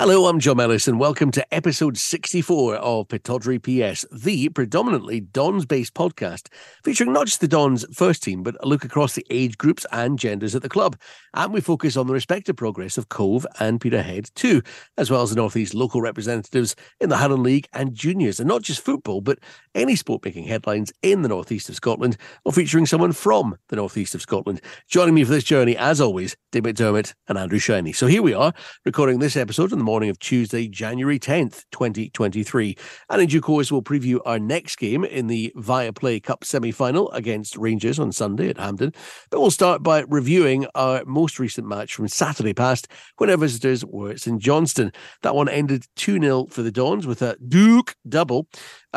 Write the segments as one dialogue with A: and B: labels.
A: Hello, I'm John Ellis, and welcome to episode 64 of Pittodrie PS, the predominantly Dons based podcast featuring not just the Dons first team, but a look across the age groups and genders at the club. And we focus on the respective progress of Cove and Peterhead too, as well as the North East local representatives in the Highland League and juniors, and not just football, but any sport making headlines in the North East of Scotland or featuring someone from the North East of Scotland. Joining me for this journey, as always, Dave Macdermid and Andrew Shiny. So here we are, recording this episode on the morning of Tuesday, January 10th, 2023. And in due course, we'll preview our next game in the Viaplay Cup semi final against Rangers on Sunday at Hampden. But we'll start by reviewing our most recent match from Saturday past when our visitors were at St Johnstone. That one ended 2 0 for the Dons with a Duke double.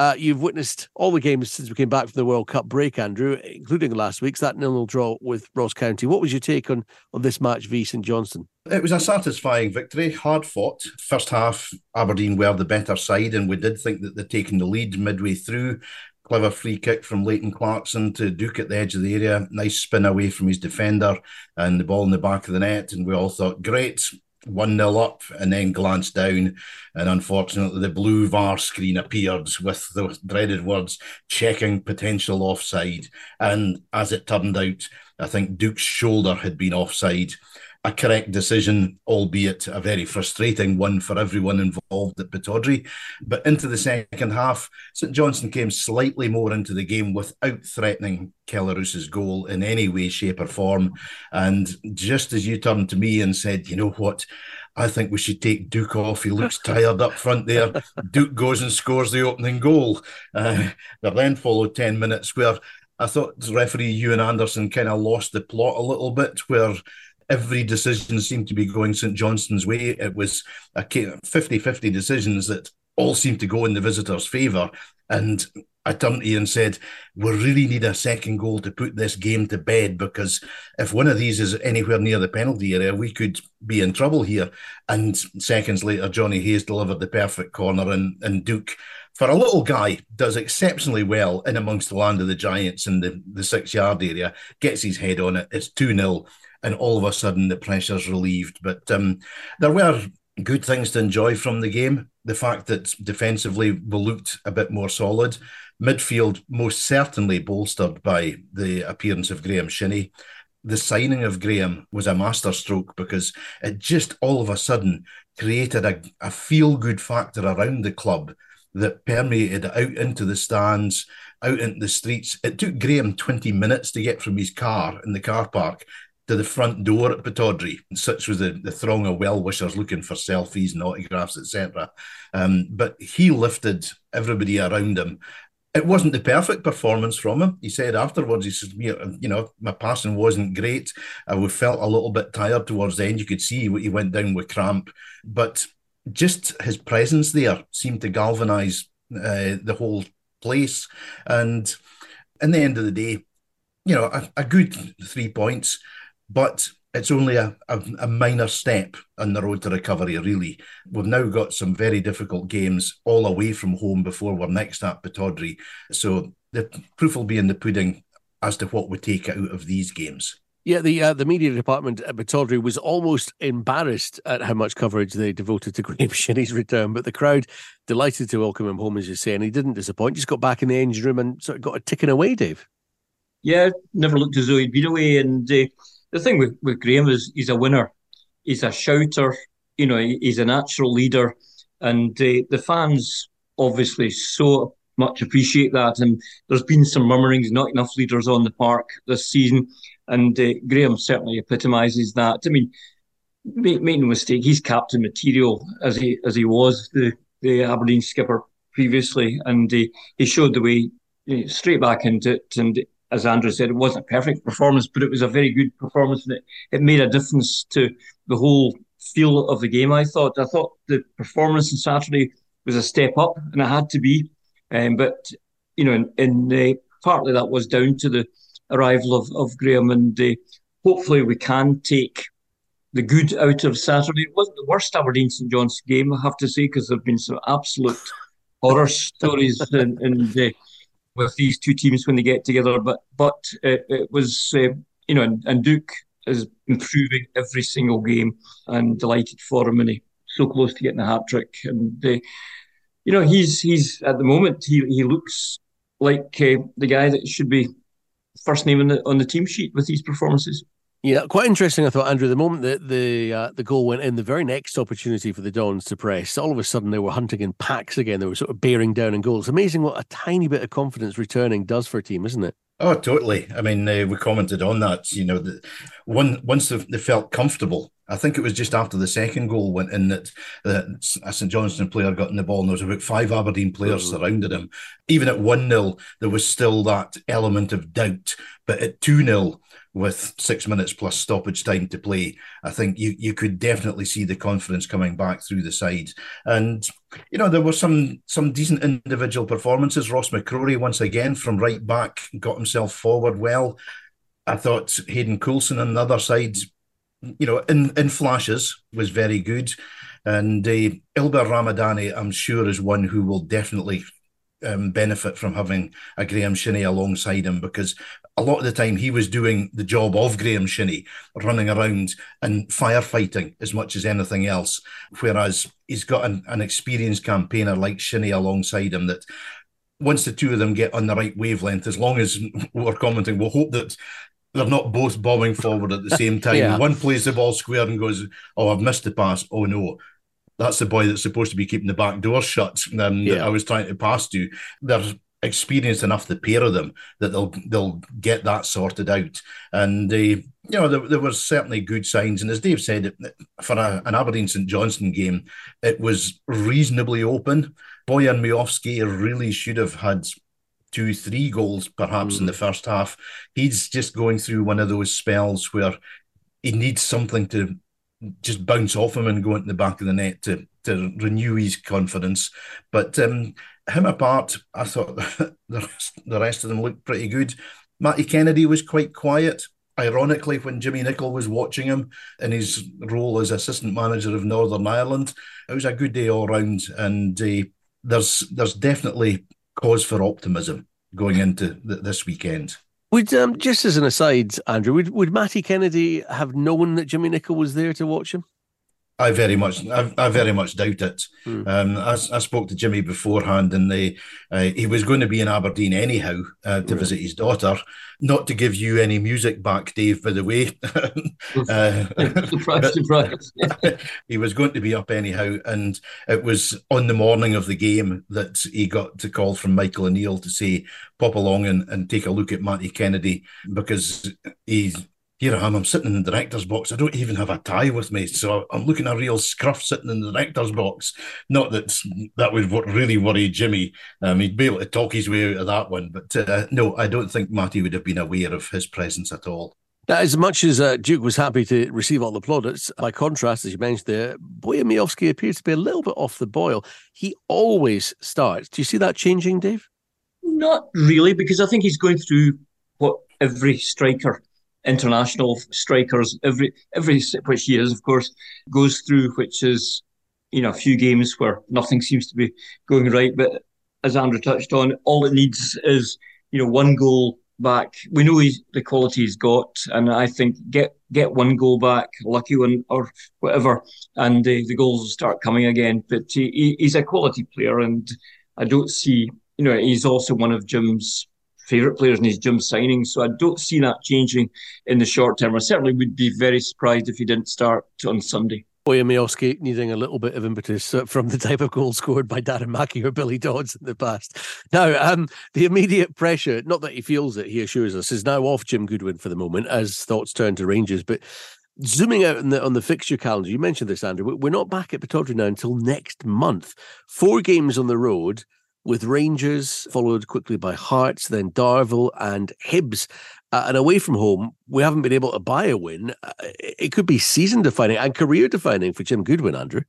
A: Uh, you've witnessed all the games since we came back from the World Cup break, Andrew, including last week's that nil-nil draw with Ross County. What was your take on, on this match v St Johnstone?
B: It was a satisfying victory, hard fought. First half, Aberdeen were the better side, and we did think that they'd taken the lead midway through. Clever free kick from Leighton Clarkson to Duke at the edge of the area. Nice spin away from his defender and the ball in the back of the net. And we all thought, great, 1 0 up and then glanced down. And unfortunately, the blue VAR screen appeared with the dreaded words checking potential offside. And as it turned out, I think Duke's shoulder had been offside a correct decision, albeit a very frustrating one for everyone involved at Pittodrie. But into the second half, St Johnstone came slightly more into the game without threatening Kelle Roos's goal in any way, shape, or form. And just as you turned to me and said, you know what? I think we should take Duke off. He looks tired up front there. Duke goes and scores the opening goal. Uh, there then followed 10 minutes where I thought referee Euan Anderson kind of lost the plot a little bit, where every decision seemed to be going St Johnstone's way. It was a 50 50 decisions that all seemed to go in the visitors' favour. And I turned to you and said, We really need a second goal to put this game to bed because if one of these is anywhere near the penalty area, we could be in trouble here. And seconds later, Johnny Hayes delivered the perfect corner, and, and Duke, for a little guy, does exceptionally well in amongst the land of the Giants in the, the six yard area, gets his head on it. It's 2 0 and all of a sudden the pressure's relieved. But um, there were good things to enjoy from the game. The fact that defensively we looked a bit more solid. Midfield most certainly bolstered by the appearance of Graeme Shinnie. The signing of Graeme was a masterstroke because it just all of a sudden created a, a feel good factor around the club that permeated out into the stands, out into the streets. It took Graeme 20 minutes to get from his car in the car park to the front door at Pittodrie. Such was the, the throng of well wishers looking for selfies and autographs, etc. Um, but he lifted everybody around him. It wasn't the perfect performance from him. He said afterwards, he said, you know, my passing wasn't great. I we felt a little bit tired towards the end. You could see he went down with cramp, but just his presence there seemed to galvanise uh, the whole place. And in the end of the day, you know, a, a good three points but it's only a, a, a, minor step on the road to recovery, really. We've now got some very difficult games all away from home before we're next at Pittodrie. So the proof will be in the pudding as to what we take out of these games.
A: Yeah, the uh, the media department at Pittodrie was almost embarrassed at how much coverage they devoted to Graeme Shinnie's return, but the crowd delighted to welcome him home, as you say, and he didn't disappoint. Just got back in the engine room and sort of got a ticking away, Dave.
C: Yeah, never looked as though he'd been away, and uh, the thing with, with Graeme is he's a winner. He's a shouter. You know, he's a natural leader, and uh, the fans obviously so much appreciate that. And there's been some murmurings, not enough leaders on the park this season, and uh, Graeme certainly epitomises that. I mean, make, make no mistake, he's captain material as he as he was the the Aberdeen skipper previously, and uh, he showed the way know, straight back into it, and as Andrew said, it wasn't a perfect performance, but it was a very good performance, and it, it made a difference to the whole feel of the game. I thought. I thought the performance on Saturday was a step up, and it had to be. Um, but you know, in, uh, partly that was down to the arrival of of Graeme, and uh, hopefully we can take the good out of Saturday. It wasn't the worst Aberdeen St John's game, I have to say, because there've been some absolute horror stories and. and uh, with these two teams when they get together. But but it, it was uh, you know, and, and, Duke is improving every single game, and delighted for him, and he so close to getting a hat trick, and uh, you know he's he's at the moment he he looks like uh, the guy that should be first name on the on the team sheet with these performances.
A: Yeah, quite interesting. I thought, Andrew, the moment that the uh, the goal went in, the very next opportunity for the Dons to press, all of a sudden they were hunting in packs again. They were sort of bearing down in goals. Amazing what a tiny bit of confidence returning does for a team, isn't it?
B: Oh, totally. I mean, uh, we commented on that. You know, the, one once they, they, felt comfortable. I think it was just after the second goal went in that a St Johnstone player got in the ball, and there was about five Aberdeen players mm-hmm. surrounded him. Even at one 0 there was still that element of doubt. But at two 0 with six minutes plus stoppage time to play, I think you you could definitely see the confidence coming back through the side. And you know there were some some decent individual performances. Ross McCrorie once again from right back got himself forward well. I thought Hayden Coulson on the other side, you know, in in flashes was very good. And uh, Ylber Ramadani, I'm sure, is one who will definitely um, benefit from having a Graeme Shinnie alongside him because a lot of the time he was doing the job of Graeme Shinnie, running around and firefighting as much as anything else. Whereas he's got an, an experienced campaigner like Shinnie alongside him that once the two of them get on the right wavelength, as long as we're commenting, we'll hope that they're not both bombing forward at the same time. yeah. One plays the ball square and goes, Oh, I've missed the pass. Oh no. That's the boy that's supposed to be keeping the back door shut. And yeah. I was trying to pass to. They're experienced enough, the pair of them, that they'll they'll get that sorted out. And they, you know, there, there was certainly good signs. And as Dave said, for a, an Aberdeen St Johnstone game, it was reasonably open. Bojan Miovski really should have had two, three goals perhaps mm. in the first half. He's just going through one of those spells where he needs something to just bounce off him and go into the back of the net to to renew his confidence. But um, him apart, I thought the rest, the rest of them looked pretty good. Matty Kennedy was quite quiet. Ironically, when Jimmy Nicholl was watching him in his role as assistant manager of Northern Ireland, it was a good day all round, and uh, there's there's definitely cause for optimism going into th- this weekend.
A: Would um, just as an aside, Andrew, would would Matty Kennedy have known that Jimmy Nicholl was there to watch him?
B: I very much, I, I very much doubt it. Mm. Um, I, I, spoke to Jimmy beforehand, and they, uh, he was going to be in Aberdeen anyhow uh, to visit his daughter. Not to give you any music back, Dave. By the way,
C: uh, surprise, surprise.
B: he was going to be up anyhow, and it was on the morning of the game that he got the call from Michael O'Neill to say, "Pop along and, and take a look at Matty Kennedy," because he's here I am, I'm sitting in the director's box. I don't even have a tie with me. So I'm looking a real scruff sitting in the director's box. Not that that would really worry Jimmy. Um, he'd be able to talk his way out of that one. But uh, no, I don't think Matty would have been aware of his presence at all.
A: Now, as much as uh, Duke was happy to receive all the plaudits, by contrast, as you mentioned there, Bojan Miovski appears to be a little bit off the boil. He always starts. Do you see that changing, Dave?
C: Not really, because I think he's going through what every striker international strikers every every which he is, of course, goes through, which is you know a few games where nothing seems to be going right. But as Andrew touched on, all it needs is you know one goal back. We know he's the quality he's got, and I think get get one goal back, lucky one or whatever, and uh, the goals will start coming again. But he, he's a quality player, and I don't see. You know, he's also one of Jim's favourite players in his gym signing. So I don't see that changing in the short term. I certainly would be very surprised if he didn't start on Sunday.
A: Bojan Miovski needing a little bit of impetus uh, from the type of goal scored by Darren Mackie or Billy Dodds in the past. Now, um, the immediate pressure, not that he feels it, he assures us, is now off Jim Goodwin for the moment as thoughts turn to Rangers. But zooming out on the, on the fixture calendar, you mentioned this, Andrew, we're not back at Pittodrie now until next month. Four games on the road with Rangers, followed quickly by Hearts, then Darvel and Hibs. Uh, and away from home, we haven't been able to buy a win. Uh, it could be season defining and career defining for Jim Goodwin, Andrew.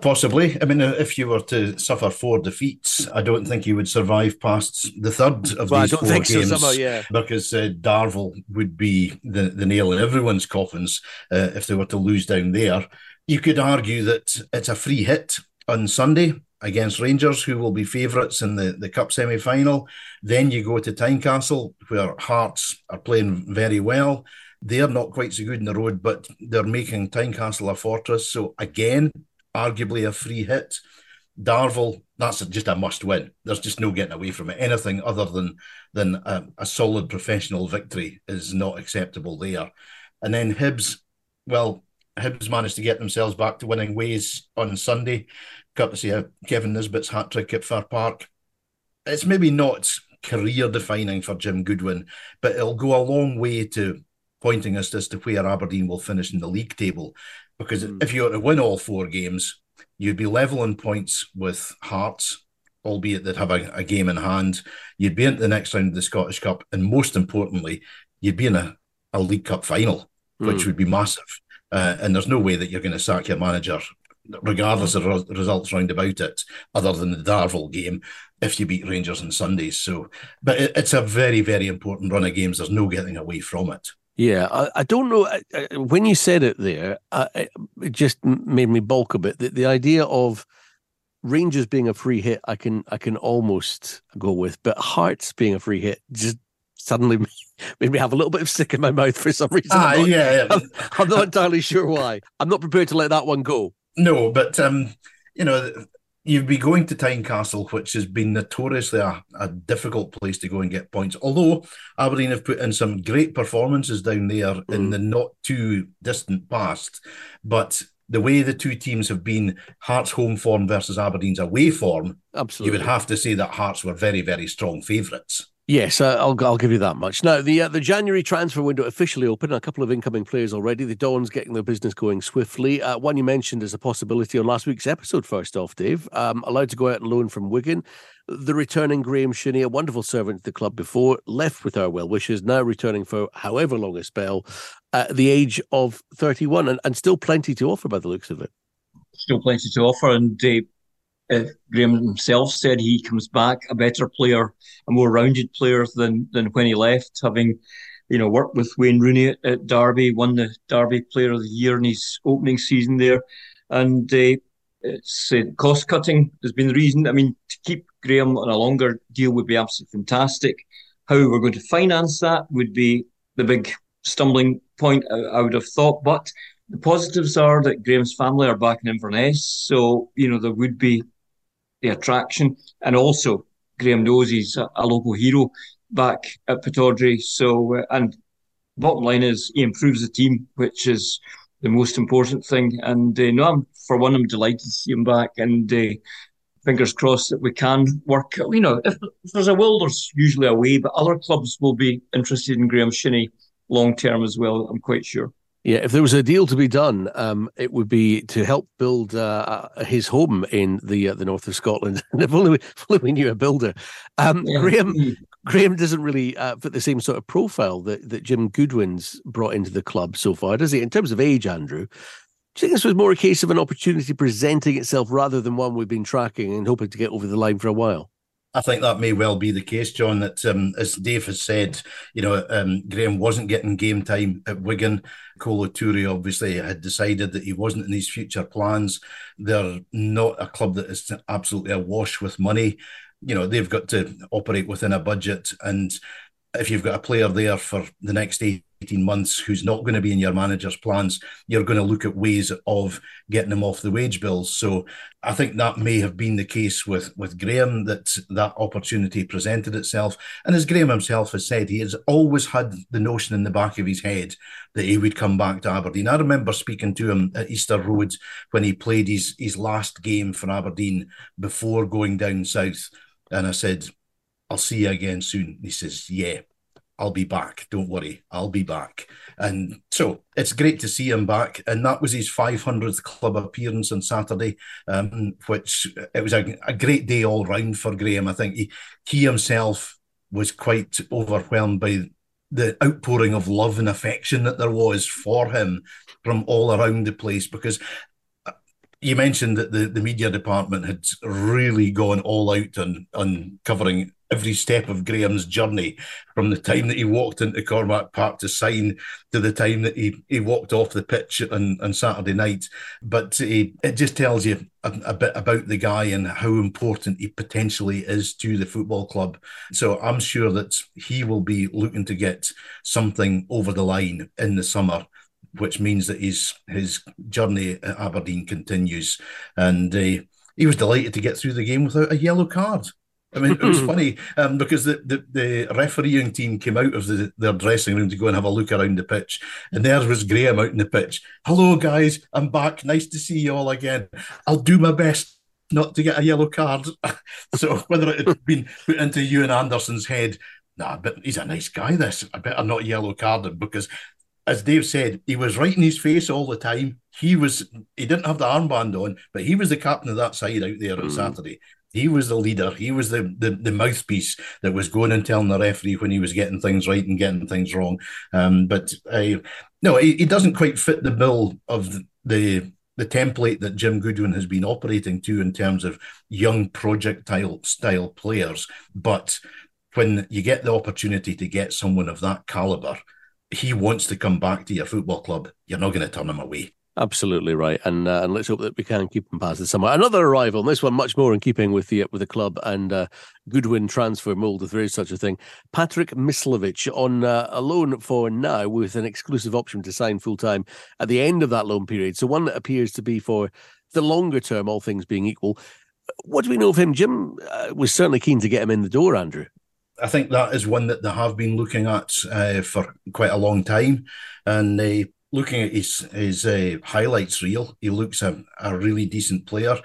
B: Possibly. I mean, if you were to suffer four defeats, I don't think you would survive past the third of well, these four games. So, somehow, yeah. Because uh, Darvel would be the, the nail in everyone's coffins uh, if they were to lose down there. You could argue that it's a free hit on Sunday against Rangers, who will be favourites in the, the Cup semi final. Then you go to Tynecastle, where Hearts are playing very well. They're not quite so good in the road, but they're making Tynecastle a fortress. So again, arguably a free hit. Darvel, that's just a must win. There's just no getting away from it. Anything other than than a, a solid professional victory is not acceptable there. And then Hibs, well, Hibs managed to get themselves back to winning ways on Sunday, courtesy of Kevin Nisbet's hat trick at Fir Park. It's maybe not career defining for Jim Goodwin, but it'll go a long way to pointing us as to where Aberdeen will finish in the league table. Because mm. if you were to win all four games, you'd be level in points with Hearts, albeit they'd have a, a game in hand. You'd be into the next round of the Scottish Cup, and most importantly, you'd be in a, a League Cup final, which mm. would be massive. Uh, and there's no way that you're going to sack your manager, regardless of the results round about it, other than the Darvel game, if you beat Rangers on Sundays. So, but it, it's a very, very important run of games. There's no getting away from it.
A: Yeah, I, I don't know. I, when you said it there, it just made me balk a bit. The, the idea of Rangers being a free hit, I can I can almost go with, but Hearts being a free hit just suddenly made me have a little bit of sick in my mouth for some reason.
B: Ah,
A: I'm not,
B: yeah, yeah.
A: I'm, I'm, not entirely sure why. I'm not prepared to let that one go.
B: No, but um, you know, you'd be going to Tynecastle, which has been notoriously a, a, difficult place to go and get points. Although Aberdeen have put in some great performances down there mm. in the not too distant past, but the way the two teams have been, Hearts' home form versus Aberdeen's away form,
A: absolutely,
B: you would have to say that Hearts were very, very strong favourites.
A: Yes, uh, I'll I'll give you that much. Now the uh, the January transfer window officially open. A couple of incoming players already. The Dons getting their business going swiftly. Uh, one you mentioned as a possibility on last week's episode. First off, Dave, um, allowed to go out and loan from Wigan. The returning Graeme Shinnie, a wonderful servant to the club before, left with our well wishes. Now returning for however long a spell, at the age of thirty one, and, and still plenty to offer by the looks of it.
C: Still plenty to offer, and uh, uh, Graeme himself said he comes back a better player, a more rounded player than than when he left, having you know worked with Wayne Rooney at, at Derby, won the Derby Player of the Year in his opening season there, and uh, it's uh, cost cutting has been the reason. I mean, to keep Graeme on a longer deal would be absolutely fantastic. How we're going to finance that would be the big stumbling point I, I would have thought, but the positives are that Graeme's family are back in Inverness, so you know there would be the attraction, and also Graeme knows he's a, a local hero back at Pittodrie. So, uh, and bottom line is he improves the team, which is the most important thing. And uh, no, I'm, for one, I'm delighted to see him back, and uh, fingers crossed that we can work. You know, if, if, there's a will, there's usually a way, but other clubs will be interested in Graeme Shinnie long term as well. I'm quite sure.
A: Yeah, if there was a deal to be done, um, it would be to help build uh, uh his home in the uh, the north of Scotland. And if only we, if only we knew a builder. Um, yeah. Graeme Graeme doesn't really uh, fit the same sort of profile that, that Jim Goodwin's brought into the club so far, does he? In terms of age, Andrew, do you think this was more a case of an opportunity presenting itself rather than one we've been tracking and hoping to get over the line for a while?
B: I think that may well be the case, John. That um, as Dave has said, you know, um, Graeme wasn't getting game time at Wigan. Kolo Touré obviously had decided that he wasn't in his future plans. They're not a club that is absolutely awash with money. You know, they've got to operate within a budget, and if you've got a player there for the next 18 months who's not going to be in your manager's plans, you're going to look at ways of getting him off the wage bills. So I think that may have been the case with, with Graeme that that opportunity presented itself. And as Graeme himself has said, he has always had the notion in the back of his head that he would come back to Aberdeen. I remember speaking to him at Easter Road when he played his, his last game for Aberdeen before going down south. And I said, I'll see you again soon. He says, Yeah, I'll be back. Don't worry, I'll be back. And so it's great to see him back. And that was his 500th club appearance on Saturday, um, which it was a, a great day all round for Graeme. I think he, he himself was quite overwhelmed by the outpouring of love and affection that there was for him from all around the place because you mentioned that the, the media department had really gone all out on on covering every step of Graeme's journey from the time that he walked into Cormack Park to sign to the time that he, he walked off the pitch on, on Saturday night. But he, it just tells you a, a, bit about the guy and how important he potentially is to the football club. So I'm sure that he will be looking to get something over the line in the summer which means that his his journey at Aberdeen continues. And uh, he was delighted to get through the game without a yellow card. I mean, it was funny um, because the, the, the, refereeing team came out of the, their dressing room to go and have a look around the pitch. And there was Graeme out in the pitch. Hello, guys. I'm back. Nice to see you all again. I'll do my best not to get a yellow card. so whether it had been put into Euan Anderson's head, nah, but he's a nice guy, this. I better not yellow card him because as Dave said, he was right in his face all the time. He was he didn't have the armband on, but he was the captain of that side out there on mm. Saturday. He was the leader. He was the, the, the mouthpiece that was going and telling the referee when he was getting things right and getting things wrong. Um, but uh, no, he doesn't quite fit the bill of the the template that Jim Goodwin has been operating to in terms of young projectile style players. But when you get the opportunity to get someone of that caliber, he wants to come back to your football club. You're not going to turn him away.
A: Absolutely right, and uh, and let's hope that we can keep him past the summer. Another arrival, and this one much more in keeping with the with the club and uh, Goodwin transfer mould, if there is such a thing. Patrik Myslovic on uh, a loan for now, with an exclusive option to sign full time at the end of that loan period. So one that appears to be for the longer term, all things being equal. What do we know of him? Jim uh, was certainly keen to get him in the door, Andrew.
B: I think that is one that they have been looking at uh, for quite a long time, and uh, looking at his his uh, highlights reel, he looks a, a really decent player.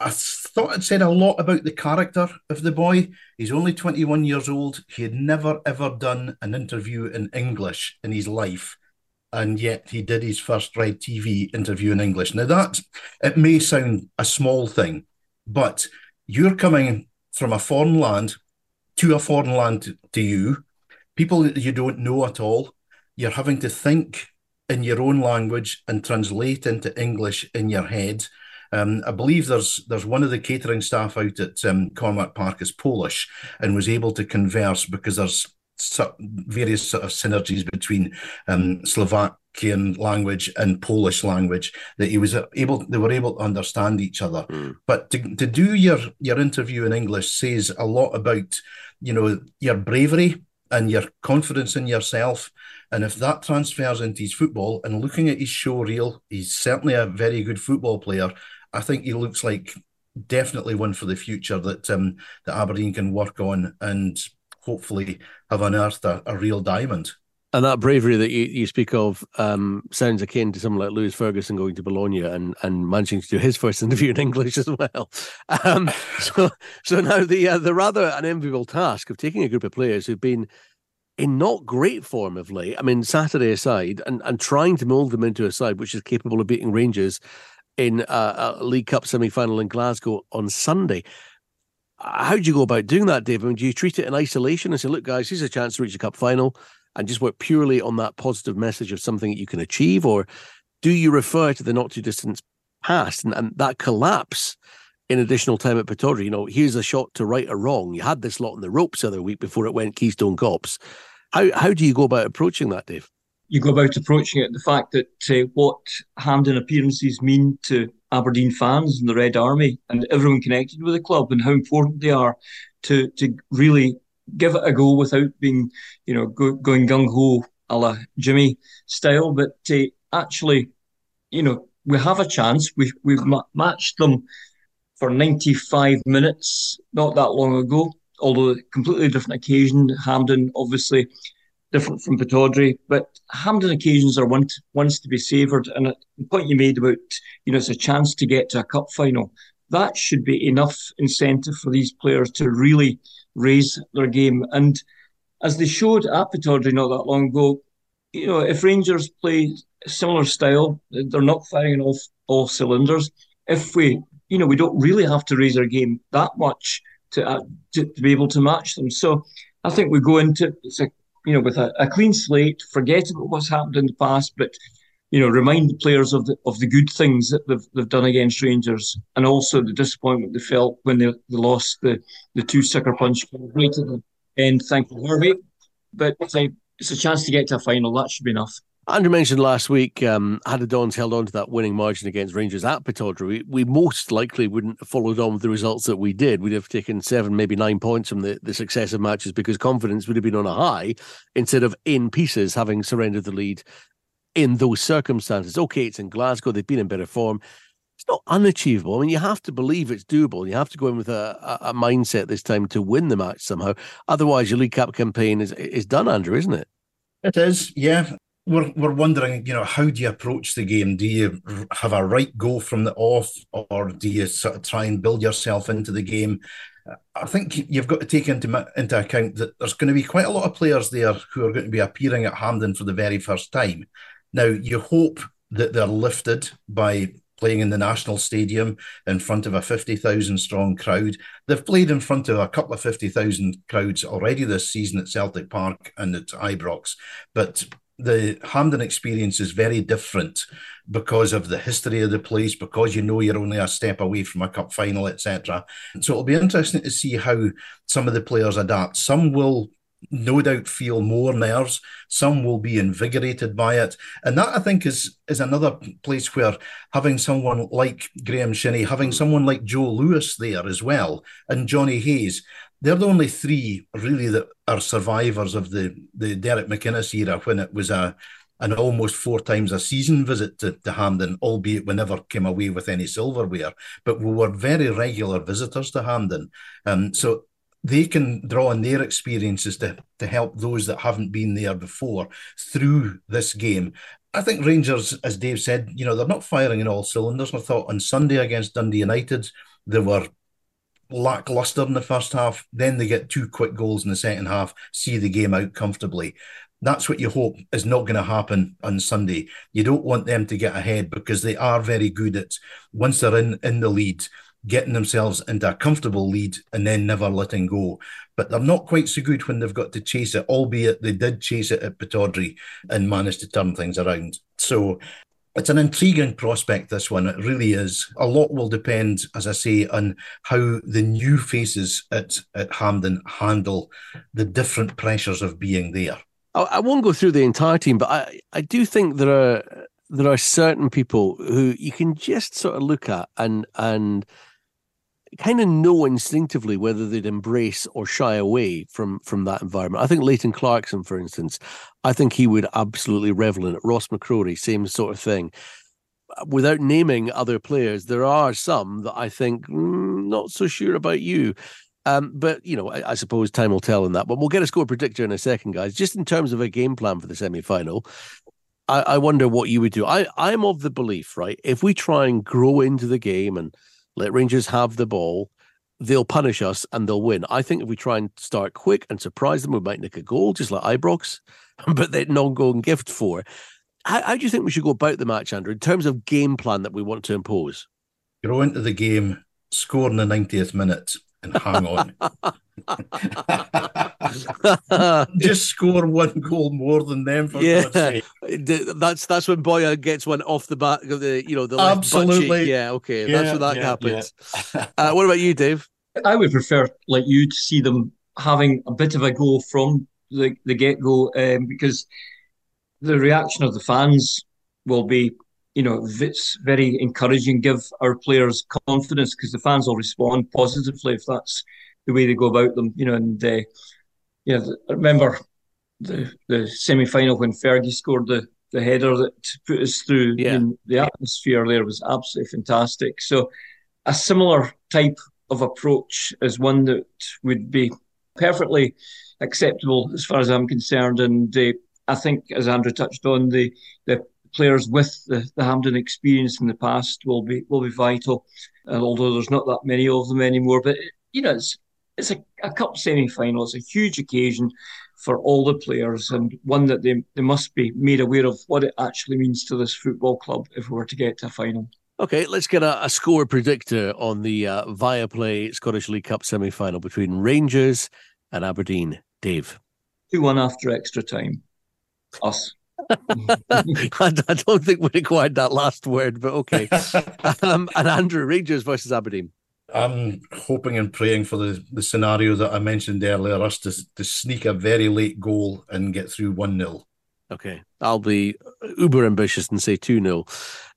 B: I thought it said a lot about the character of the boy. He's only 21 years old. He had never ever done an interview in English in his life, and yet he did his first Red TV interview in English. Now that it may sound a small thing, but you're coming from a foreign land to a foreign land to you, people you don't know at all. You're having to think in your own language and translate into English in your head. Um, I believe there's there's one of the catering staff out at um, Cormack Park is Polish and was able to converse because there's various sort of synergies between um, Slovakian language and Polish language that he was able they were able to understand each other. Mm. But to, to do your your interview in English says a lot about you know your bravery and your confidence in yourself. And if that transfers into his football and looking at his show reel, he's certainly a very good football player. I think he looks like definitely one for the future that um, that Aberdeen can work on and hopefully have unearthed a, a real diamond.
A: And that bravery that you, you speak of um, sounds akin to someone like Lewis Ferguson going to Bologna and, and managing to do his first interview in English as well. Um, so, so now the uh, the rather unenviable task of taking a group of players who've been in not great form of late. I mean, Saturday aside, and, and trying to mould them into a side which is capable of beating Rangers in a, a League Cup semi final in Glasgow on Sunday. How do you go about doing that, Dave? I mean, do you treat it in isolation and say, look, guys, here's a chance to reach a cup final? And just work purely on that positive message of something that you can achieve? Or do you refer to the not too distant past and, and that collapse in additional time at Pittodrie? You know, here's a shot to right a wrong. You had this lot in the ropes the other week before it went Keystone Cops. How, how do you go about approaching that, Dave?
C: You go about approaching it the fact that uh, what Hampden appearances mean to Aberdeen fans and the Red Army and everyone connected with the club and how important they are to to really give it a go without being, you know, go, going gung ho a la Jimmy style. But uh, actually, you know, we have a chance. We we've ma- matched them for 95 minutes not that long ago, although completely different occasion. Hampden, obviously, different from Pittodrie, but Hampden occasions are one ones to be savoured. And the point you made about, you know, it's a chance to get to a cup final. That should be enough incentive for these players to really raise their game. And as they showed at Pittodrie not that long ago, you know, if Rangers play similar style, they're not firing off all cylinders. If we, you know, we don't really have to raise our game that much to uh, to, to, be able to match them. So I think we go into it's a you know with a, a clean slate, forget about what's happened in the past, but you know, remind the players of the of the good things that they've they've done against Rangers, and also the disappointment they felt when they, they lost the the two sucker punch right at the end. Thank you, Harvey. But it's a, it's a chance to get to a final. That should be enough.
A: Andrew mentioned last week, um, had the Dons held on to that winning margin against Rangers at Pittodrie, we, we most likely wouldn't have followed on with the results that we did. We'd have taken seven, maybe nine points from the, the successive matches because confidence would have been on a high instead of in pieces, having surrendered the lead in those circumstances. Okay, it's in Glasgow, they've been in better form. It's not unachievable. I mean, you have to believe it's doable. You have to go in with a, a, mindset this time to win the match somehow. Otherwise, your League Cup campaign is is done, Andrew, isn't it?
B: It is, yeah. We're, we're wondering, you know, how do you approach the game? Do you have a right go from the off, or do you sort of try and build yourself into the game? I think you've got to take into into account that there's going to be quite a lot of players there who are going to be appearing at Hampden for the very first time. Now, you hope that they're lifted by playing in the National Stadium in front of a 50,000 strong crowd. They've played in front of a couple of 50,000 crowds already this season at Celtic Park and at Ibrox, but the Hampden experience is very different because of the history of the place, because you know you're only a step away from a cup final, etc. So it'll be interesting to see how some of the players adapt. Some will no doubt feel more nerves. Some will be invigorated by it, and that I think is is another place where having someone like Graeme Shinnie, having someone like Joe Lewis there as well, and Johnny Hayes, they're the only three really that are survivors of the the Derek McInnes era when it was a an almost four times a season visit to, to Hampden, albeit we never came away with any silverware. But we were very regular visitors to Hampden. Um, so they can draw on their experiences to, to help those that haven't been there before through this game. I think Rangers, as Dave said, you know, they're not firing in all cylinders. I thought on Sunday against Dundee United, they were lackluster in the first half. Then they get two quick goals in the second half, see the game out comfortably. That's what you hope is not going to happen on Sunday. You don't want them to get ahead because they are very good at once they're in in the lead, getting themselves into a comfortable lead and then never letting go. But they're not quite so good when they've got to chase it, albeit they did chase it at Pittodrie and managed to turn things around. So it's an intriguing prospect, this one. It really is. A lot will depend, as I say, on how the new faces at, at Hampden handle the different pressures of being there.
A: I, I won't go through the entire team, but I, I do think there are there are certain people who you can just sort of look at and and kind of know instinctively whether they'd embrace or shy away from from that environment. I think Leighton Clarkson, for instance, I think he would absolutely revel in it. Ross McCrorie, same sort of thing. Without naming other players, there are some that I think mm, not so sure about you. Um, but you know, I, I, suppose time will tell in that. But we'll get a score predictor in a second, guys. Just in terms of a game plan for the semi-final, I, I wonder what you would do. I I'm of the belief, right? If we try and grow into the game and let Rangers have the ball. They'll punish us and they'll win. I think if we try and start quick and surprise them, we might nick a goal, just like Ibrox, but they're non going gift for. How, how do you think we should go about the match, Andrew, in terms of game plan that we want to impose?
B: Grow into the game, score in the 90th minute, and hang on. Just score one goal more than them for yeah.
A: That's that's when Boyer gets one off the back of the you know the
B: absolutely
A: yeah okay yeah, that's when that yeah, happens. Yeah. uh, what about you, Dave?
C: I would prefer like you to see them having a bit of a go from the the get go um, because the reaction of the fans will be you know, it's very encouraging. Give our players confidence because the fans will respond positively if that's the way they go about them. You know, and uh, yeah, I remember the the semi final when Fergie scored the the header that put us through. Yeah. the atmosphere there was absolutely fantastic. So, a similar type of approach is one that would be perfectly acceptable as far as I'm concerned. And uh, I think, as Andrew touched on, the the players with the, the Hampden experience in the past will be will be vital. And although there's not that many of them anymore, but you know, it's it's a, a cup semi final. It's a huge occasion for all the players and one that they, they must be made aware of what it actually means to this football club if we were to get to a final.
A: Okay, let's get a, a score predictor on the uh, Viaplay Scottish League Cup semi final between Rangers and Aberdeen. Dave.
C: 2 1 after extra time. Us.
A: I, don't think we required that last word, but okay. um, and Andrew, Rangers versus Aberdeen.
B: I'm hoping and praying for the, the scenario that I mentioned earlier, us to, to sneak a very late goal and get through 1 0.
A: Okay. I'll be uber ambitious and say 2 0.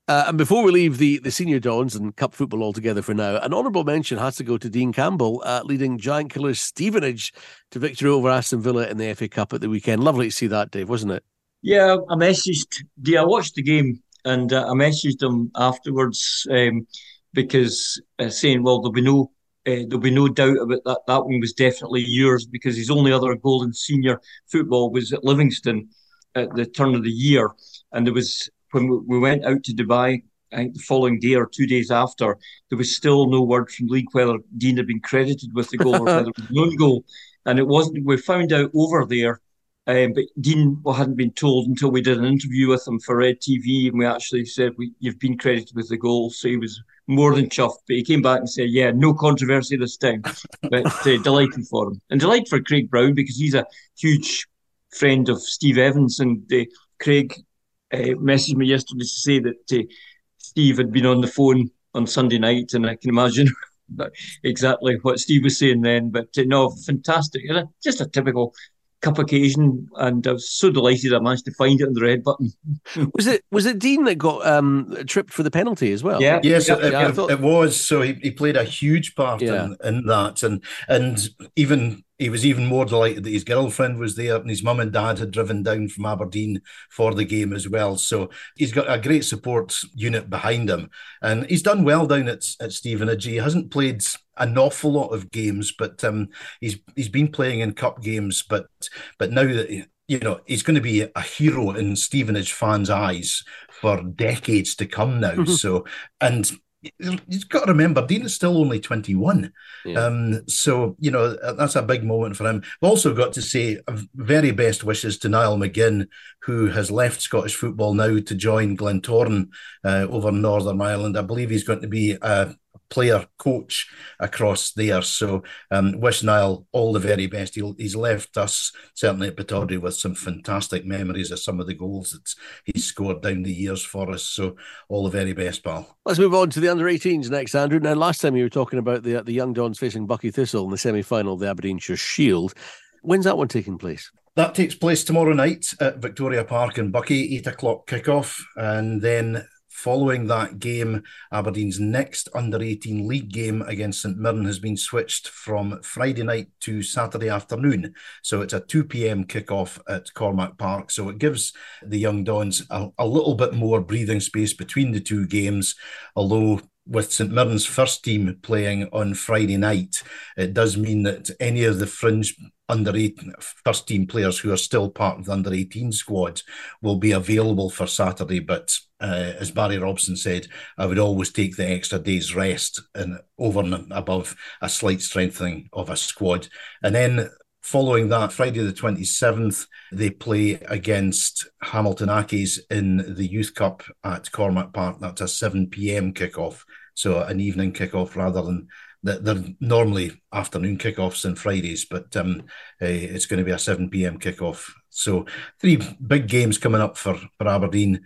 A: Uh, and before we leave the, the senior dons and cup football altogether for now, an honourable mention has to go to Dean Campbell, uh, leading Giant Killers Stevenage to victory over Aston Villa in the FA Cup at the weekend. Lovely to see that, Dave, wasn't it?
C: Yeah, I messaged. I watched the game and uh, I messaged him afterwards um, because uh, saying, "Well, there'll be no uh, there'll be no doubt about that. That one was definitely yours because his only other goal in senior football was at Livingston at the turn of the year, and there was when we went out to Dubai. I think the following day or two days after, there was still no word from league whether Dean had been credited with the goal or whether it was an own goal. And it wasn't. We found out over there um, but Dean hadn't been told until we did an interview with him for Red TV, and we actually said, we, "You've been credited with the goal." So he was more than chuffed. But he came back and said, "Yeah, no controversy this time." but uh, delighted for him, and delighted for Craig Brown because he's a huge friend of Steve Evans, and uh, Craig uh, messaged me yesterday to say that uh, Steve had been on the phone on Sunday night, and I can imagine. exactly what Steve was saying then, but uh, no, fantastic. Just a typical cup occasion, and I was so delighted I managed to find it on the red button.
A: was it was it Dean that got um, tripped for the penalty as well?
B: Yeah, yes, yeah, it, yeah, it, thought... it, was. So he, he played a huge part yeah. in, in that, and and even he was even more delighted that his girlfriend was there and his mum and dad had driven down from Aberdeen for the game as well. So he's got a great support unit behind him. And he's done well down at, at Stevenage. He hasn't played an awful lot of games, but um, he's he's been playing in cup games. But but now that you know he's going to be a hero in Stevenage fans' eyes for decades to come now. so and you've got to remember Dean is still only 21 yeah. um, so you know that's a big moment for him. We've also got to say very best wishes to Niall McGinn who has left Scottish football now to join Glentoran uh, over Northern Ireland. I believe he's going to be a player coach across there. So um, wish Niall all the very best. He'll, he's left us certainly at Pittodrie with some fantastic memories of some of the goals that he's scored down the years for us. So all the very best, pal.
A: Let's move on to the under 18s next, Andrew. Now, last time you were talking about the the young Dons facing Buckie Thistle in the semi final of the Aberdeenshire Shield. When's that one taking place?
B: That takes place tomorrow night at Victoria Park in Buckie, eight o'clock kickoff, and then Following that game, Aberdeen's next under 18 league game against St Mirren has been switched from Friday night to Saturday afternoon. So it's a 2 p.m. kickoff at Cormack Park. So it gives the Young Dons a, a little bit more breathing space between the two games, although with St Mirren's first team playing on Friday night, it does mean that any of the fringe under 18 first team players who are still part of the under 18 squad will be available for Saturday. But uh, as Barry Robson said, I would always take the extra day's rest and over and above a slight strengthening of a squad. And then Following that, Friday the 27th, they play against Hamilton Accies in the Youth Cup at Cormack Park. That's a 7 p.m. kickoff, so an evening kickoff rather than they're normally afternoon kickoffs on Fridays, but um, uh, it's going to be a 7 p.m. kickoff. So three big games coming up for, for Aberdeen.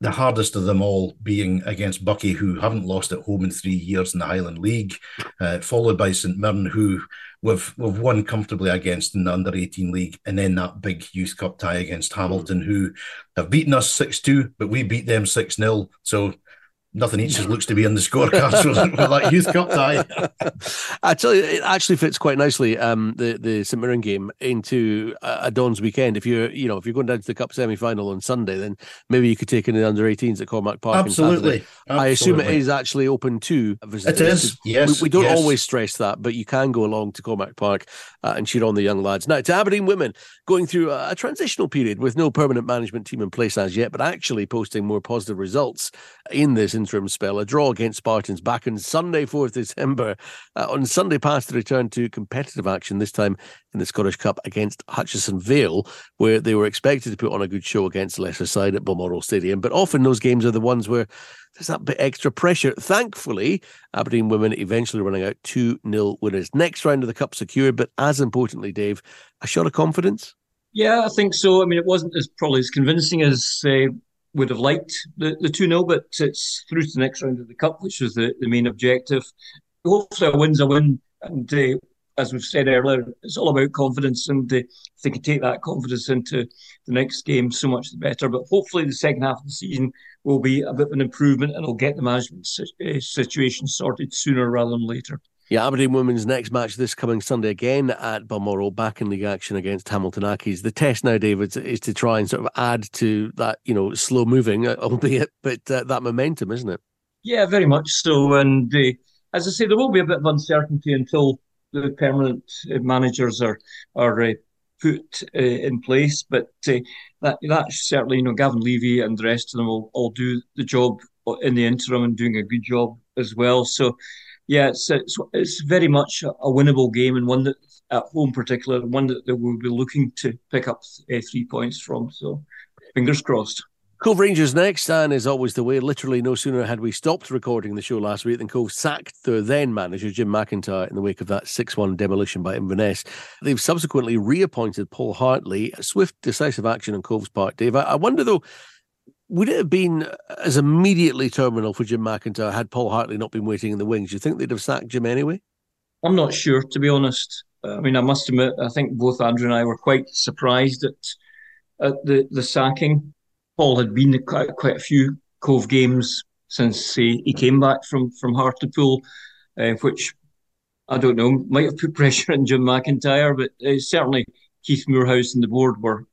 B: The hardest of them all being against Buckie, who haven't lost at home in three years in the Highland League, uh, followed by St Mirren, who we've we've won comfortably against in the under 18 league, and then that big youth cup tie against Hamilton, who have beaten us 6-2, but we beat them 6-0. So nothing each just looks to be on the scorecards for, that youth cup tie.
A: Actually, it actually fits quite nicely um, the the St Mirren game into a, a Don's weekend. If you're you know if you're going down to the cup semi final on Sunday, then maybe you could take in the under 18s at Cormack Park.
B: Absolutely.
A: Absolutely. I assume it is actually open to visitors.
B: It is. Yes.
A: We, we don't
B: yes.
A: always stress that, but you can go along to Cormack Park uh, and cheer on the young lads. Now to Aberdeen women going through a, a transitional period with no permanent management team in place as yet, but actually posting more positive results in this interim spell. A draw against Spartans back on Sunday, 4th December. Uh, on Sunday past, the return to competitive action, this time in the Scottish Cup against Hutchison Vale, where they were expected to put on a good show against lesser side at Balmoral Stadium. But often those games are the ones where there's that bit extra pressure. Thankfully, Aberdeen women eventually running out 2 0 winners. Next round of the Cup secured, but as importantly, Dave, a shot of confidence?
C: Yeah, I think so. I mean, it wasn't as probably as convincing as uh, would have liked the, the 2 0, but it's through to the next round of the Cup, which was the, the main objective. Hopefully, a win's a win. And uh, as we've said earlier, it's all about confidence. And uh, if they can take that confidence into the next game, so much the better. But hopefully, the second half of the season will be a bit of an improvement and will get the management uh, situation sorted sooner rather than later.
A: Yeah, Aberdeen women's next match this coming Sunday again at Balmoral, back in league action against Hamilton Accies. The test now, David, is to try and sort of add to that, you know, slow moving, uh, albeit, but uh, that momentum, isn't it?
C: Yeah, very much so. And uh, as I say, there will be a bit of uncertainty until the permanent uh, managers are are uh, put uh, in place. But that that's certainly, you know, Gavin Levy and the rest of them will all do the job in the interim and doing a good job as well. So yeah, it's, it's, it's very much a winnable game and one that at home, particular one that, that we'll be looking to pick up uh, three points from. So fingers crossed.
A: Cove Rangers next, and as always the way, literally no sooner had we stopped recording the show last week than Cove sacked their then manager, Jim McIntyre, in the wake of that 6 1 demolition by Inverness. They've subsequently reappointed Paul Hartley. Swift, decisive action on Cove's part, Dave. I wonder, though, would it have been as immediately terminal for Jim McIntyre had Paul Hartley not been waiting in the wings? Do you think they'd have sacked Jim anyway?
C: I'm not sure, to be honest. I mean, I must admit, I think both Andrew and I were quite surprised at, at the, the sacking. Paul had been quite a few Cove games since he, he came back from, from Hartlepool, uh, which I don't know, might have put pressure on Jim McIntyre, but uh, certainly Keith Moorhouse and the board were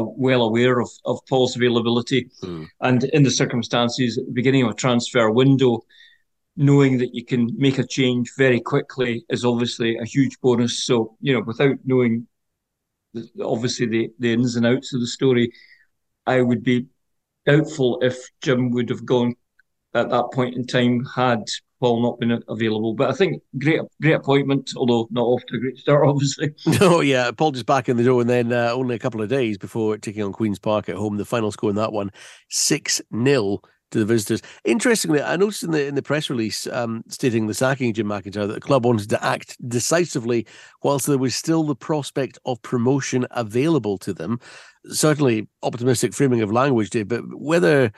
C: well aware of, of Paul's availability. Mm. And in the circumstances at the beginning of a transfer window, knowing that you can make a change very quickly is obviously a huge bonus. So, you know, without knowing the, obviously the, the ins and outs of the story, I would be doubtful if Jim would have gone at that point in time had Paul not been available. But I think great, great appointment, although not off to a great start, obviously.
A: No, yeah, Paul just back in the door, and then uh, only a couple of days before taking on Queens Park at home. The final score in that one, six 0 to the visitors. Interestingly, I noticed in the in the press release um, stating the sacking of Jim McIntyre that the club wanted to act decisively whilst there was still the prospect of promotion available to them. Certainly optimistic framing of language, did, but whether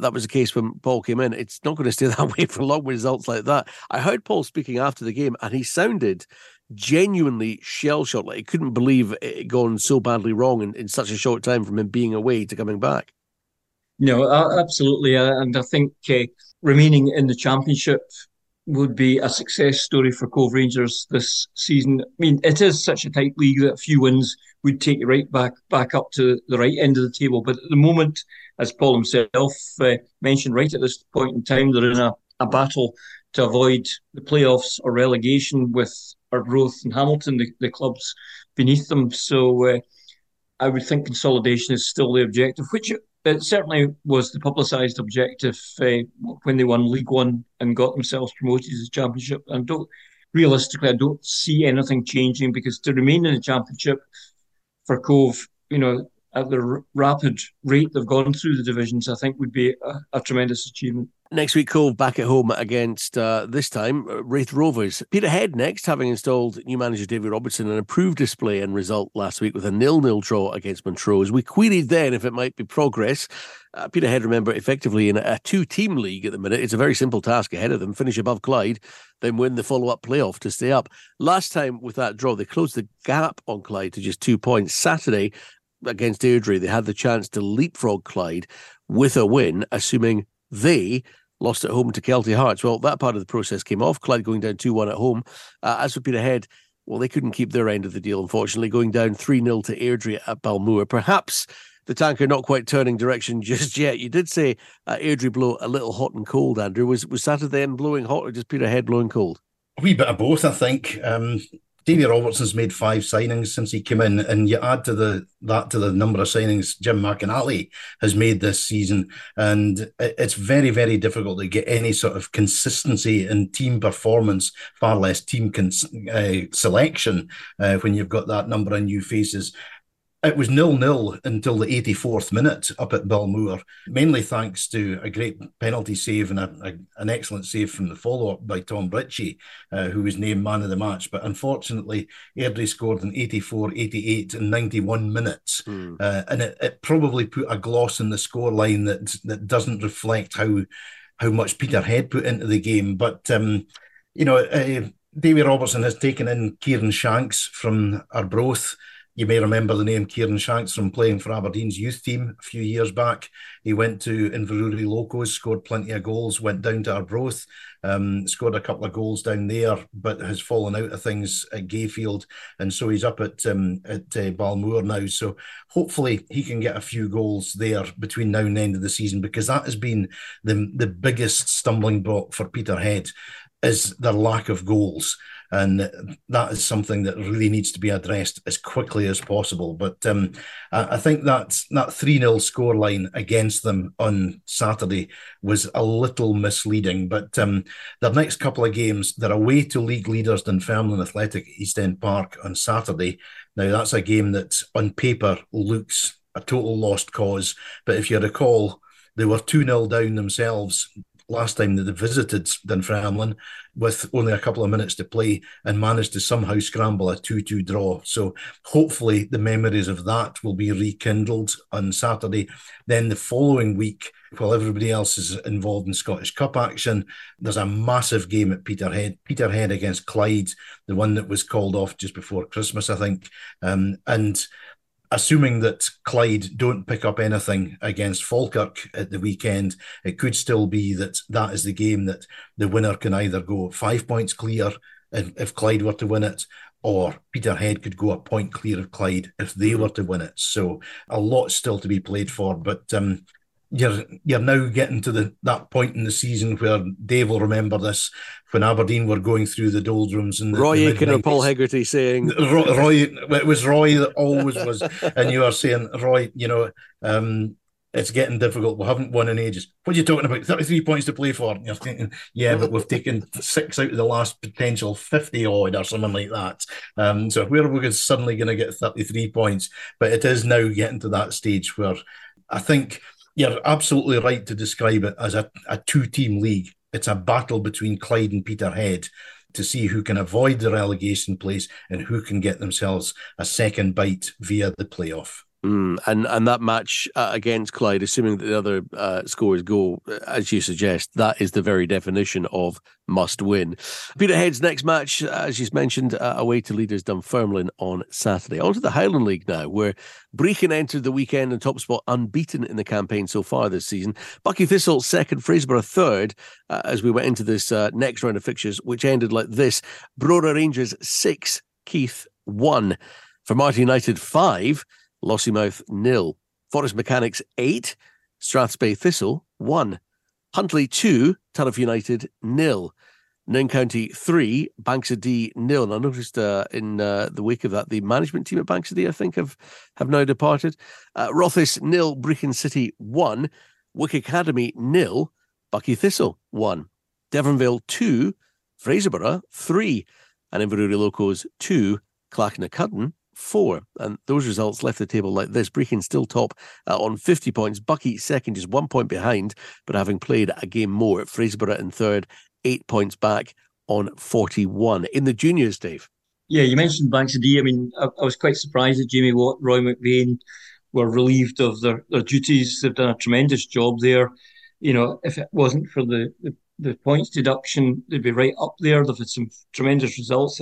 A: that was the case when Paul came in. It's not going to stay that way for long with results like that. I heard Paul speaking after the game, and he sounded genuinely shell shocked. Like he couldn't believe it had gone so badly wrong in, in such a short time from him being away to coming back.
C: No, absolutely. And I think uh, remaining in the championship would be a success story for Cove Rangers this season. I mean, it is such a tight league that a few wins would take you right back back up to the right end of the table. But at the moment, as Paul himself uh, mentioned, right at this point in time, they're in a, a battle to avoid the playoffs or relegation with Arbroath and Hamilton, the, the clubs beneath them. So uh, I would think consolidation is still the objective, which it certainly was the publicised objective uh, when they won League One and got themselves promoted to the Championship. And don't realistically, I don't see anything changing because to remain in the Championship for Cove, you know, at the r- rapid rate they've gone through the divisions, I think would be a, a tremendous achievement.
A: Next week, Cove back at home against uh, this time uh, Raith Rovers. Peterhead next, having installed new manager David Robertson, an improved display and result last week with a nil-nil draw against Montrose. We queried then if it might be progress. Uh, Peterhead, remember, effectively in a two-team league at the minute. It's a very simple task ahead of them: finish above Clyde, then win the follow-up playoff to stay up. Last time with that draw, they closed the gap on Clyde to just two points. Saturday, against Airdrie, they had the chance to leapfrog Clyde with a win, assuming they lost at home to Kelty Hearts. Well, that part of the process came off. Clyde going down 2 1 at home. Uh, as for Peterhead, well, they couldn't keep their end of the deal, unfortunately, going down 3 0 to Airdrie at Balmoor. Perhaps the tanker not quite turning direction just yet. You did say uh, Airdrie blow a little hot and cold, Andrew. Was, was Saturday end blowing hot or just Peterhead blowing cold?
B: A wee bit of both, I think. Um, Davy Robertson's made five signings since he came in, and you add to the that to the number of signings Jim McInally has made this season, and it's very very difficult to get any sort of consistency in team performance, far less team cons- uh, selection uh, when you've got that number of new faces. It was nil nil until the 84th minute up at Balmoor, mainly thanks to a great penalty save and a, a, an excellent save from the follow up by Tom Ritchie, uh, who was named man of the match. But unfortunately, Airdrie scored in 84, 88, and 91 minutes. Mm. Uh, and it, it probably put a gloss in the scoreline that, that doesn't reflect how, how much Peterhead put into the game. But, um, you know, uh, Davy Robertson has taken in Kieran Shanks from Arbroath you may remember the name Kieran Shanks from playing for Aberdeen's youth team a few years back. He went to Inverurie Locos, scored plenty of goals, went down to Arbroath, um, scored a couple of goals down there, but has fallen out of things at Gayfield, and so he's up at um, at uh, Balmoor now. So hopefully he can get a few goals there between now and the end of the season because that has been the the biggest stumbling block for Peterhead is their lack of goals and that is something that really needs to be addressed as quickly as possible. But um, I, think that that three 0 scoreline against them on Saturday was a little misleading. But um, their next couple of games, they're away to league leaders Dunfermline Athletic East End Park on Saturday. Now that's a game that on paper looks a total lost cause, but if you recall, they were 2 0 down themselves last time that they visited Dunfermline with only a couple of minutes to play and managed to somehow scramble a 2 2 draw. So hopefully the memories of that will be rekindled on Saturday. Then the following week, while everybody else is involved in Scottish Cup action, there's a massive game at Peterhead. Peterhead against Clyde, the one that was called off just before Christmas, I think. Um, and assuming that Clyde don't pick up anything against Falkirk at the weekend, it could still be that that is the game that the winner can either go five points clear if Clyde were to win it, or Peterhead could go a point clear of Clyde if they were to win it. So a lot still to be played for, but um, you're you're now getting to the that point in the season where Dave will remember this when Aberdeen were going through the doldrums and
A: Roy Aitken or Paul Hegarty saying
B: Roy, Roy, it was Roy that always was and you are saying Roy you know um, it's getting difficult. We haven't won in ages. What are you talking about? 33 points to play for and you're thinking yeah but we've taken six out of the last potential 50 odd or something like that. Um, so where are we suddenly going to get 33 points? But it is now getting to that stage where I think you're absolutely right to describe it as a, a two team league. It's a battle between Clyde and Peterhead to see who can avoid the relegation place and who can get themselves a second bite via the playoff.
A: Mm, and and that match uh, against Clyde, assuming that the other uh, scores go uh, as you suggest, that is the very definition of must win. Peterhead's next match, as you mentioned, uh, away to leaders Dunfermline on Saturday. On to the Highland League now, where Brechin entered the weekend in top spot unbeaten in the campaign so far this season. Buckie Thistle second, Fraserburgh third, uh, as we went into this uh, next round of fixtures, which ended like this: Brora Rangers six, Keith one, Formartine United five. Lossiemouth nil. Forres Mechanics eight, Strathspey Thistle one, Huntly two, Turriff United nil. Nairn County three, Banks o' Dee nil. And I noticed uh, in uh, the wake of that, the management team at Banks o' Dee, I think, have have now departed. Uh, Rothes nil, Brechin City one, Wick Academy nil, Buckie Thistle one, Deveronvale two, Fraserburgh three, and Inverurie Locos two, Clachnacudden four. And those results left the table like this. Brechin still top uh, on 50 points. Buckie second, just one point behind, but having played a game more. At Fraserburgh in third, eight points back on 41. In the juniors, Dave.
C: Yeah, you mentioned Banks o' Dee. I mean, I, I, was quite surprised that Jamie Watt, Roy McBain were relieved of their, their duties. They've done a tremendous job there. You know, if it wasn't for the, the, the points deduction, they'd be right up there. They've had some tremendous results.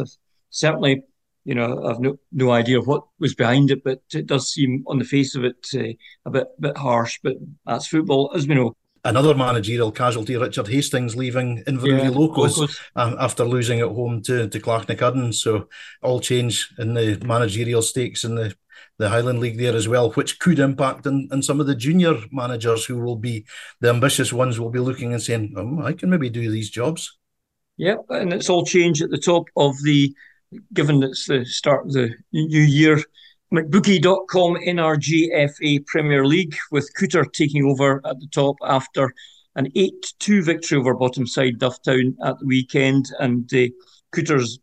C: certainly you know, I've no, no idea what was behind it, but it does seem on the face of it uh, a bit bit harsh. But that's football, as we know.
B: Another managerial casualty, Richard Hastings, leaving Inverurie yeah, Locos, Locos. Uh, after losing at home to, to Clachnacudden. So all change in the managerial stakes in the, the Highland League there as well, which could impact on, on some of the junior managers who will be the ambitious ones will be looking and saying, oh, I can maybe do these jobs.
C: Yep, and it's all change at the top of the given it's the start of the new year. McBookie.com NRGFA Premier League with Culter taking over at the top after an 8 2 victory over bottom side Dufftown at the weekend. And uh, Culter's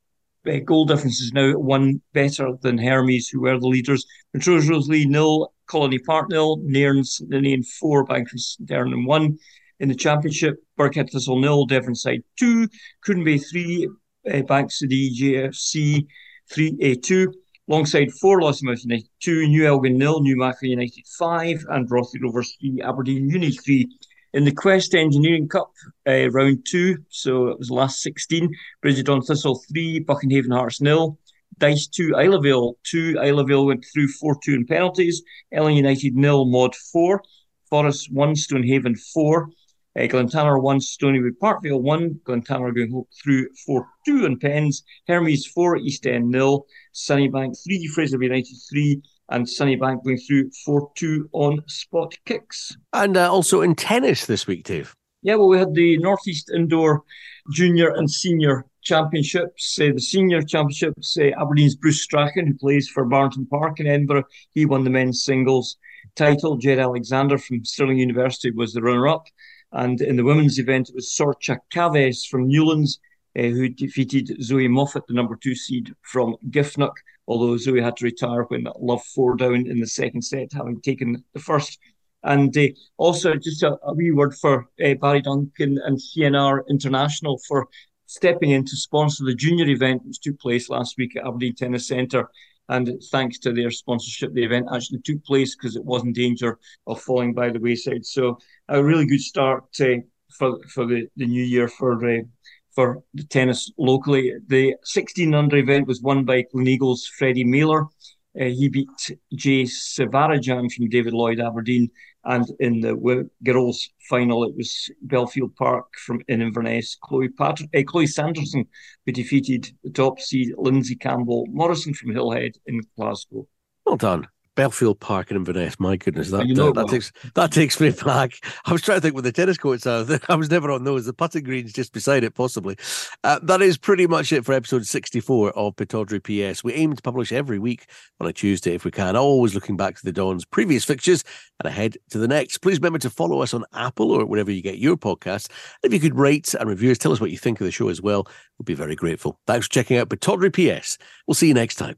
C: uh, goal difference is now one better than Hermes, who were the leaders. Montrose Roselea nil, Colony Park nil, Nairn's Ninian 4, Bankers Dernan 1. In the Championship, Burghead Thistle nil, Deveronside 2, Bay 3, uh, Banks o' Dee JFC 3A2, alongside four Lossiemouth United 2, New Elgin nil, Newmachar United 5, and Rothie Rovers 3, Aberdeen Uni 3. In the Quest Engineering Cup, uh, round two, so it was last 16, Brigidon Thistle 3, Buchanhaven Hearts nil, Dyce 2, Islay 2. Islay went through 4 2 in penalties. Ellon United nil, Maud 4. Forres 1, Stonehaven 4. Uh, Glentanar 1, Stonywood Parkvale 1. Glentanar going through 4 2 in pens. Hermes 4, East End nil. Sunnybank 3, Fraser United 3 and Sunnybank going through 4 2 on spot kicks.
A: And uh, also in tennis this week, Dave.
C: Yeah, well, we had the Northeast Indoor Junior and Senior Championships. Uh, the Senior Championships, uh, Aberdeen's Bruce Strachan, who plays for Barrington Park in Edinburgh, he won the men's singles title. Jed Alexander from Stirling University was the runner up. And in the women's event, it was Sorcha Caves from Newlands, uh, who defeated Zoe Moffat, the number two seed from Giffnock, although Zoe had to retire when Love four down in the second set, having taken the first. And uh, also, just a, a, wee word for uh, Barry Duncan and CNR International for stepping in to sponsor the junior event which took place last week at Aberdeen Tennis Centre. And thanks to their sponsorship, the event actually took place because it was in danger of falling by the wayside. So, a really good start uh, for for the, the new year for uh, for the tennis locally. The 16 under event was won by Gleneagles Freddie Mailer. Uh, he beat Jay Savarajan from David Lloyd Aberdeen. And in the girls' final, it was Belfield Park from in Inverness. Chloe, Pat- uh, Chloe Sanderson who defeated the top seed Lindsay Campbell Morrison from Hillhead in Glasgow.
A: Well done. Belfield Park in Inverness. My goodness, that uh, that takes that takes me back. I was trying to think where the tennis courts are. I was never on those. The putting green's just beside it, possibly. Uh, that is pretty much it for episode 64 of Pittodrie PS. We aim to publish every week on a Tuesday if we can, always looking back to the Don's previous fixtures and ahead to the next. Please remember to follow us on Apple or wherever you get your podcasts. And If you could rate and review us, tell us what you think of the show as well. We'd be very grateful. Thanks for checking out Pittodrie PS. We'll see you next time.